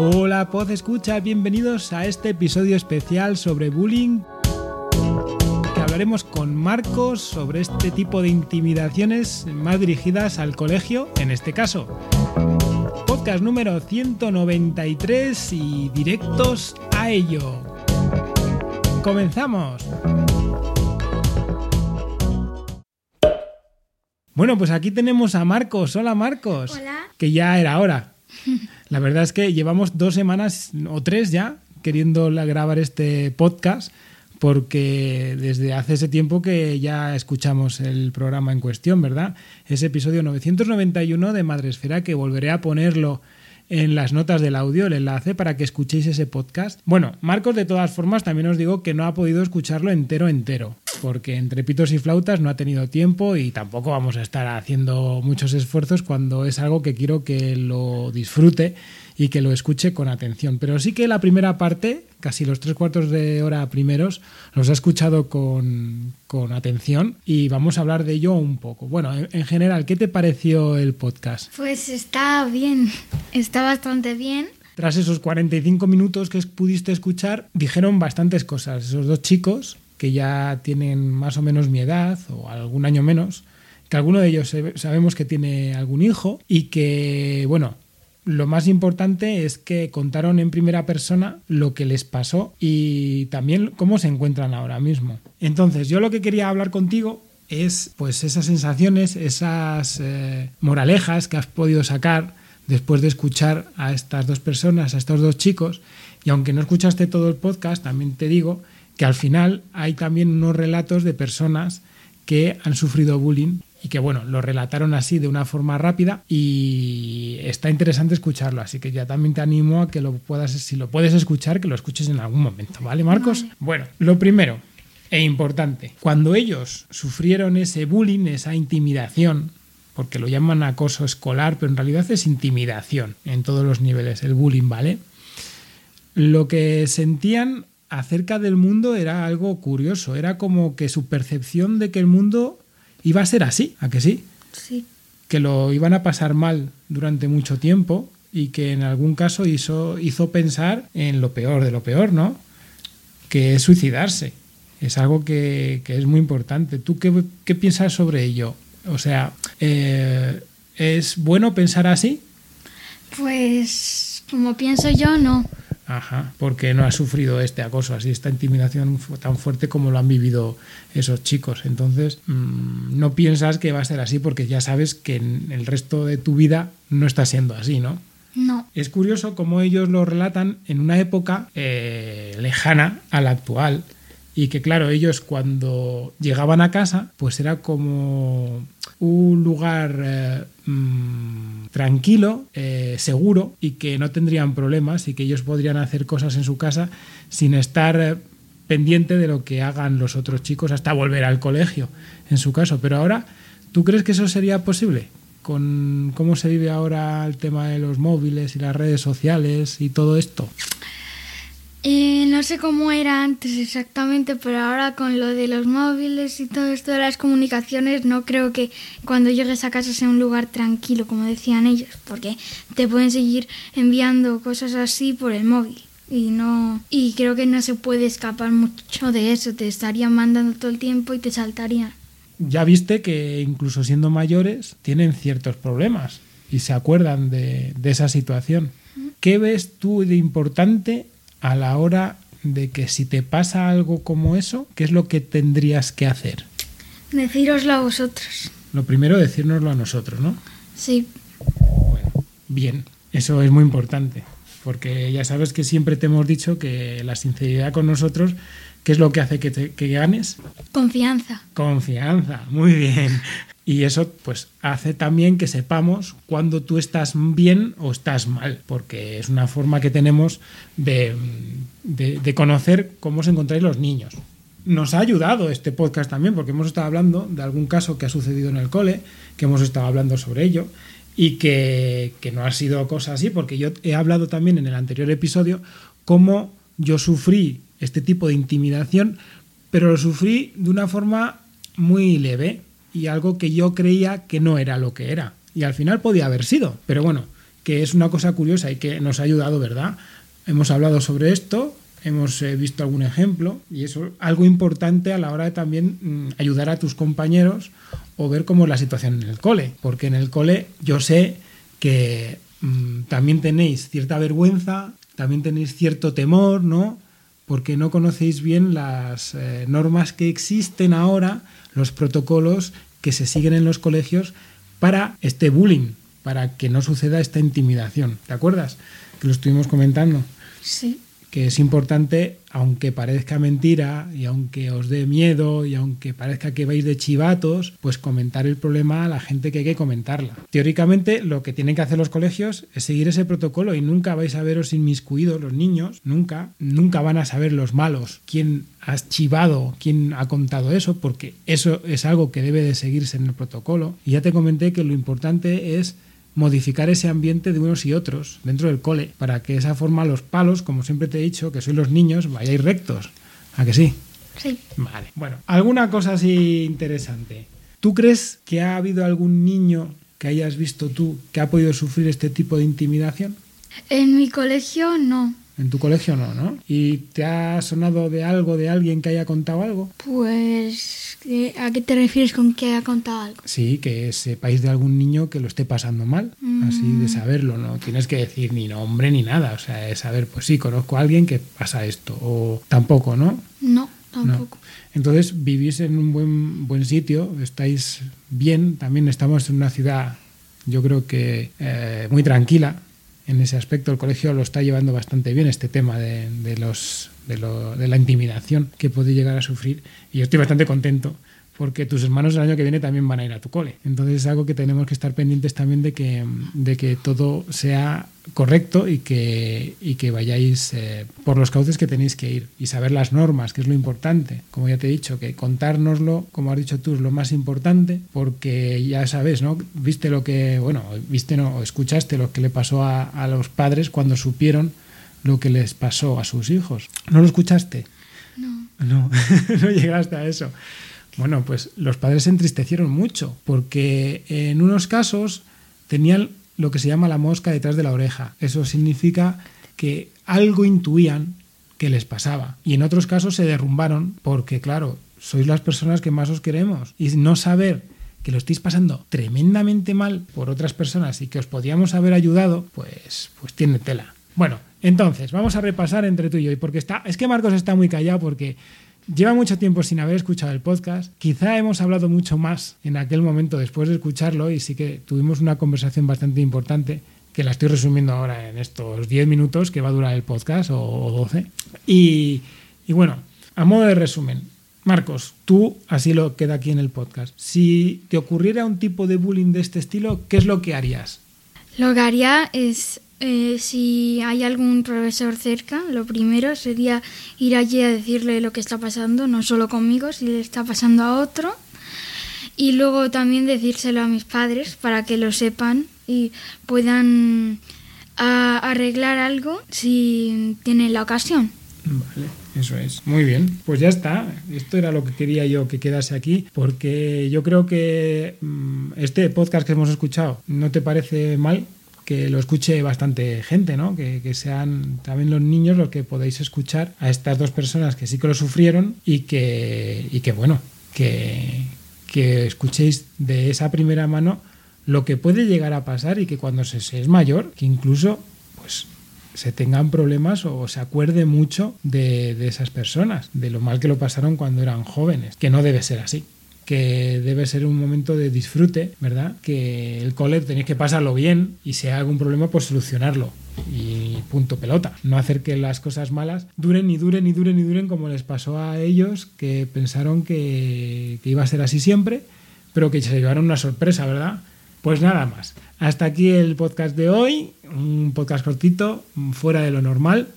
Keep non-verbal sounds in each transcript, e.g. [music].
Hola, Pod Escucha, bienvenidos a este episodio especial sobre bullying. Que hablaremos con Marcos sobre este tipo de intimidaciones más dirigidas al colegio, en este caso. Podcast número 193 y directos a ello. Comenzamos. Bueno, pues aquí tenemos a Marcos. Hola Marcos. Hola. Que ya era hora. [laughs] La verdad es que llevamos dos semanas o tres ya queriendo grabar este podcast porque desde hace ese tiempo que ya escuchamos el programa en cuestión, ¿verdad? Ese episodio 991 de Madresfera que volveré a ponerlo en las notas del audio, el enlace para que escuchéis ese podcast. Bueno, Marcos de todas formas también os digo que no ha podido escucharlo entero entero, porque entre pitos y flautas no ha tenido tiempo y tampoco vamos a estar haciendo muchos esfuerzos cuando es algo que quiero que lo disfrute y que lo escuche con atención. Pero sí que la primera parte, casi los tres cuartos de hora primeros, los ha escuchado con, con atención y vamos a hablar de ello un poco. Bueno, en, en general, ¿qué te pareció el podcast? Pues está bien, está bastante bien. Tras esos 45 minutos que pudiste escuchar, dijeron bastantes cosas. Esos dos chicos, que ya tienen más o menos mi edad, o algún año menos, que alguno de ellos sabemos que tiene algún hijo, y que, bueno, lo más importante es que contaron en primera persona lo que les pasó y también cómo se encuentran ahora mismo. Entonces, yo lo que quería hablar contigo es pues esas sensaciones, esas eh, moralejas que has podido sacar después de escuchar a estas dos personas, a estos dos chicos, y aunque no escuchaste todo el podcast, también te digo que al final hay también unos relatos de personas que han sufrido bullying y que bueno, lo relataron así de una forma rápida y está interesante escucharlo, así que ya también te animo a que lo puedas, si lo puedes escuchar, que lo escuches en algún momento, ¿vale, Marcos? Vale. Bueno, lo primero e importante, cuando ellos sufrieron ese bullying, esa intimidación, porque lo llaman acoso escolar, pero en realidad es intimidación en todos los niveles, el bullying, ¿vale? Lo que sentían acerca del mundo era algo curioso, era como que su percepción de que el mundo iba a ser así, ¿a que sí? Sí, Que lo iban a pasar mal durante mucho tiempo y que en algún caso hizo, hizo pensar en lo peor de lo peor, ¿no? Que es suicidarse. Es algo que, que es muy importante. ¿Tú qué, qué piensas sobre ello? O sea, eh, ¿es bueno pensar así? pues como pienso yo, no. Ajá, porque no ha sufrido este acoso así, esta intimidación tan fuerte como lo han vivido esos chicos. Entonces, mm, no piensas que va a ser así porque ya sabes que en el resto de tu vida no está siendo así, ¿no? No, Es curioso cómo ellos lo relatan en una época eh, lejana a la actual y que claro, ellos cuando llegaban a casa pues era como un lugar eh, mm, tranquilo, eh, seguro y que no tendrían problemas y que ellos podrían hacer cosas en su casa sin estar eh, pendiente de lo que hagan los otros chicos hasta volver al colegio, en su caso. Pero ahora, ¿tú crees que eso sería posible? Con cómo se vive ahora el tema de los móviles y las redes sociales y todo esto. Eh, no sé cómo era antes exactamente, pero ahora con lo de los móviles y todo esto de las comunicaciones, no creo que cuando llegues a casa sea un lugar tranquilo, como decían ellos, porque te pueden seguir enviando cosas así por el móvil. Y no y creo que no se puede escapar mucho de eso, te estarían mandando todo el tiempo y te saltarían. Ya viste que incluso siendo mayores tienen ciertos problemas y se acuerdan de, de esa situación. ¿Qué ves tú de importante a la hora de que si te pasa algo como eso, qué es lo que tendrías que hacer? Decíroslo a vosotros. Lo primero, decírnoslo a nosotros, ¿no? Sí, Bueno, bien, eso es muy importante, porque ya sabes que siempre te hemos dicho que la sinceridad con nosotros, ¿qué es lo que hace que, te- que ganes? confianza. Confianza, muy bien. Y eso pues hace también que sepamos cuando tú estás bien o estás mal, porque es una forma que tenemos de, de- de conocer cómo se encontráis los niños. Nos ha ayudado este podcast también, porque hemos estado hablando de algún caso que ha sucedido en el cole, que hemos estado hablando sobre ello, y que, que no ha sido cosa así, porque yo he hablado también en el anterior episodio cómo yo sufrí este tipo de intimidación, pero lo sufrí de una forma muy leve y algo que yo creía que no era lo que era. Y al final podía haber sido, pero bueno, que es una cosa curiosa y que nos ha ayudado, ¿verdad? Hemos hablado sobre esto, hemos eh, visto algún ejemplo y eso es algo importante a la hora de también mm, ayudar a tus compañeros o ver cómo es la situación en el cole, porque en el cole yo sé que mm, también tenéis cierta vergüenza, también tenéis cierto temor, ¿no? Porque no conocéis bien las eh, normas que existen ahora, los protocolos que se siguen en los colegios para este bullying, para que no suceda esta intimidación. ¿Te acuerdas? Que lo estuvimos comentando. Sí que es importante, aunque parezca mentira y aunque os dé miedo y aunque parezca que vais de chivatos, pues comentar el problema a la gente que hay que comentarla. Teóricamente, lo que tienen que hacer los colegios es seguir ese protocolo y nunca vais a veros inmiscuidos los niños, nunca, nunca van a saber los malos quién ha chivado, quién ha contado eso, porque eso es algo que debe de seguirse en el protocolo. Y ya te comenté que lo importante es modificar ese ambiente de unos y otros dentro del cole, para que de esa forma los palos, como siempre te he dicho, que sois los niños, vayáis rectos. ¿A que sí? Sí. Vale. Bueno, alguna cosa así interesante. ¿Tú crees que ha habido algún niño que hayas visto tú que ha podido sufrir este tipo de intimidación? En mi colegio no. En tu colegio no, ¿no? ¿Y te ha sonado de algo, de alguien que haya contado algo? Pues, ¿a qué te refieres con que haya contado algo? Sí, que sepáis de algún niño que lo esté pasando mal, así de Mm. saberlo, no tienes que decir ni nombre ni nada, o sea, es saber, pues sí, conozco a alguien que pasa esto, o tampoco, ¿no? No, tampoco. Entonces vivís en un buen, buen sitio, estáis bien, también estamos en una ciudad, yo creo que eh, muy tranquila en ese aspecto. El colegio lo está llevando bastante bien este tema de, de los, de, de la intimidación que puede llegar a sufrir y yo estoy bastante contento porque tus hermanos el año que viene también van a ir a tu cole. Entonces es algo que tenemos que estar pendientes también de que, de que todo sea correcto y que, y que vayáis eh, por los cauces que tenéis que ir y saber las normas, que es lo importante. Como ya te he dicho, que contárnoslo, como has dicho tú, es lo más importante porque ya sabes, ¿no? Viste lo que, bueno, viste no, o escuchaste lo que le pasó a, a los padres cuando supieron lo que les pasó a sus hijos. ¿No lo escuchaste? No. No, [laughs] no llegaste a eso. Bueno, pues los padres se entristecieron mucho, porque en unos casos tenían lo que se llama la mosca detrás de la oreja. Eso significa que algo intuían que les pasaba. Y en otros casos se derrumbaron porque, claro, sois las personas que más os queremos. Y no saber que lo estáis pasando tremendamente mal por otras personas y que os podíamos haber ayudado, pues, pues tiene tela. Bueno, entonces, vamos a repasar entre tú y yo, porque está, es que Marcos está muy callado porque lleva mucho tiempo sin haber escuchado el podcast. Quizá hemos hablado mucho más en aquel momento después de escucharlo y sí que tuvimos una conversación bastante importante que la estoy resumiendo ahora en estos 10 minutos que va a durar el podcast o, o 12. Y, y bueno, a modo de resumen, Marcos, tú así lo queda aquí en el podcast. Si te ocurriera un tipo de bullying de este estilo, ¿qué es lo que harías? Lo que haría es, eh, si hay algún profesor cerca, lo primero sería ir allí a decirle lo que está pasando, no solo conmigo, si le está pasando a otro. Y luego también decírselo a mis padres para que lo sepan y puedan arreglar algo si tienen la ocasión. Vale, eso es. Muy bien. Pues ya está. Esto era lo que quería yo que quedase aquí, porque yo creo que mm, este podcast que hemos escuchado, ¿no te parece mal? Que lo escuche bastante gente, ¿no? Que, que sean también los niños los que podéis escuchar a estas dos personas que sí que lo sufrieron y que, y que bueno, que, que escuchéis de esa primera mano lo que puede llegar a pasar y que cuando se, se es mayor, que incluso pues se tengan problemas o se acuerde mucho de, de, esas personas, de lo mal que lo pasaron cuando eran jóvenes, que no debe ser así que debe ser un momento de disfrute, ¿verdad? Que el cole tenéis que pasarlo bien y si hay algún problema, pues solucionarlo. Y punto pelota. No hacer que las cosas malas duren y duren y duren y duren como les pasó a ellos que pensaron que, que iba a ser así siempre, pero que se llevaron una sorpresa, ¿verdad? Pues nada más. Hasta aquí el podcast de hoy, un podcast cortito, fuera de lo normal,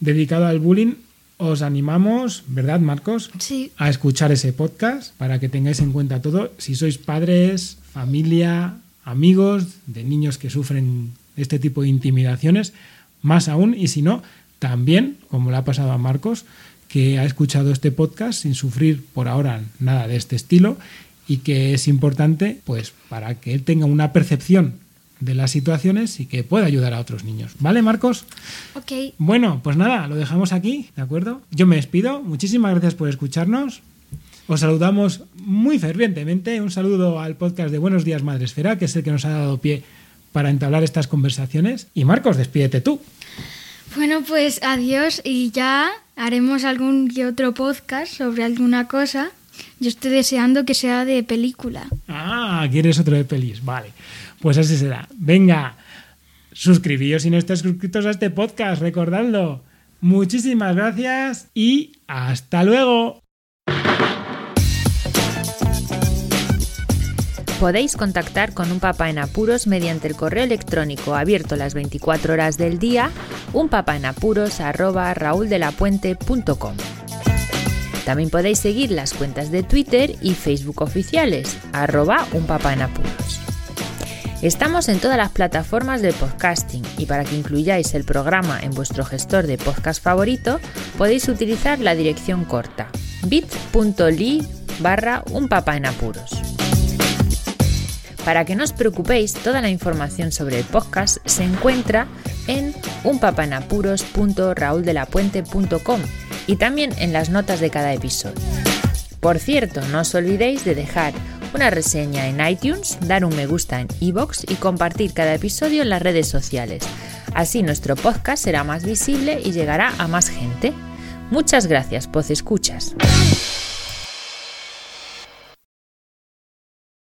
dedicado al bullying. Os animamos, ¿verdad, Marcos? Sí. A escuchar ese podcast para que tengáis en cuenta todo. Si sois padres, familia, amigos de niños que sufren este tipo de intimidaciones, más aún. Y si no, también, como le ha pasado a Marcos, que ha escuchado este podcast sin sufrir por ahora nada de este estilo y que es importante, pues, para que él tenga una percepción de las situaciones y que pueda ayudar a otros niños. ¿Vale, Marcos? Ok. Bueno, pues nada, lo dejamos aquí, ¿de acuerdo? Yo me despido. Muchísimas gracias por escucharnos. Os saludamos muy fervientemente. Un saludo al podcast de Buenos Días Madresfera, que es el que nos ha dado pie para entablar estas conversaciones. Y Marcos, despídete tú. Bueno, pues adiós y ya haremos algún que otro podcast sobre alguna cosa. Yo estoy deseando que sea de película. Ah, ¿quieres otro de pelis? Vale, pues así será. Venga, suscribíos si no estáis suscritos a este podcast, recordadlo. Muchísimas gracias y hasta luego. Podéis contactar con un papá en apuros mediante el correo electrónico abierto las 24 horas del día, unpapaenapuros@rauldelapuente.com. También podéis seguir las cuentas de Twitter y Facebook oficiales, arroba unpapaenapuros. Estamos en todas las plataformas de podcasting y para que incluyáis el programa en vuestro gestor de podcast favorito podéis utilizar la dirección corta bit.ly barra unpapaenapuros. Para que no os preocupéis, toda la información sobre el podcast se encuentra en unpapanapuros.rauldelapuente.com y también en las notas de cada episodio. Por cierto, no os olvidéis de dejar una reseña en iTunes, dar un me gusta en iBox y compartir cada episodio en las redes sociales. Así nuestro podcast será más visible y llegará a más gente. Muchas gracias, Poz Escuchas.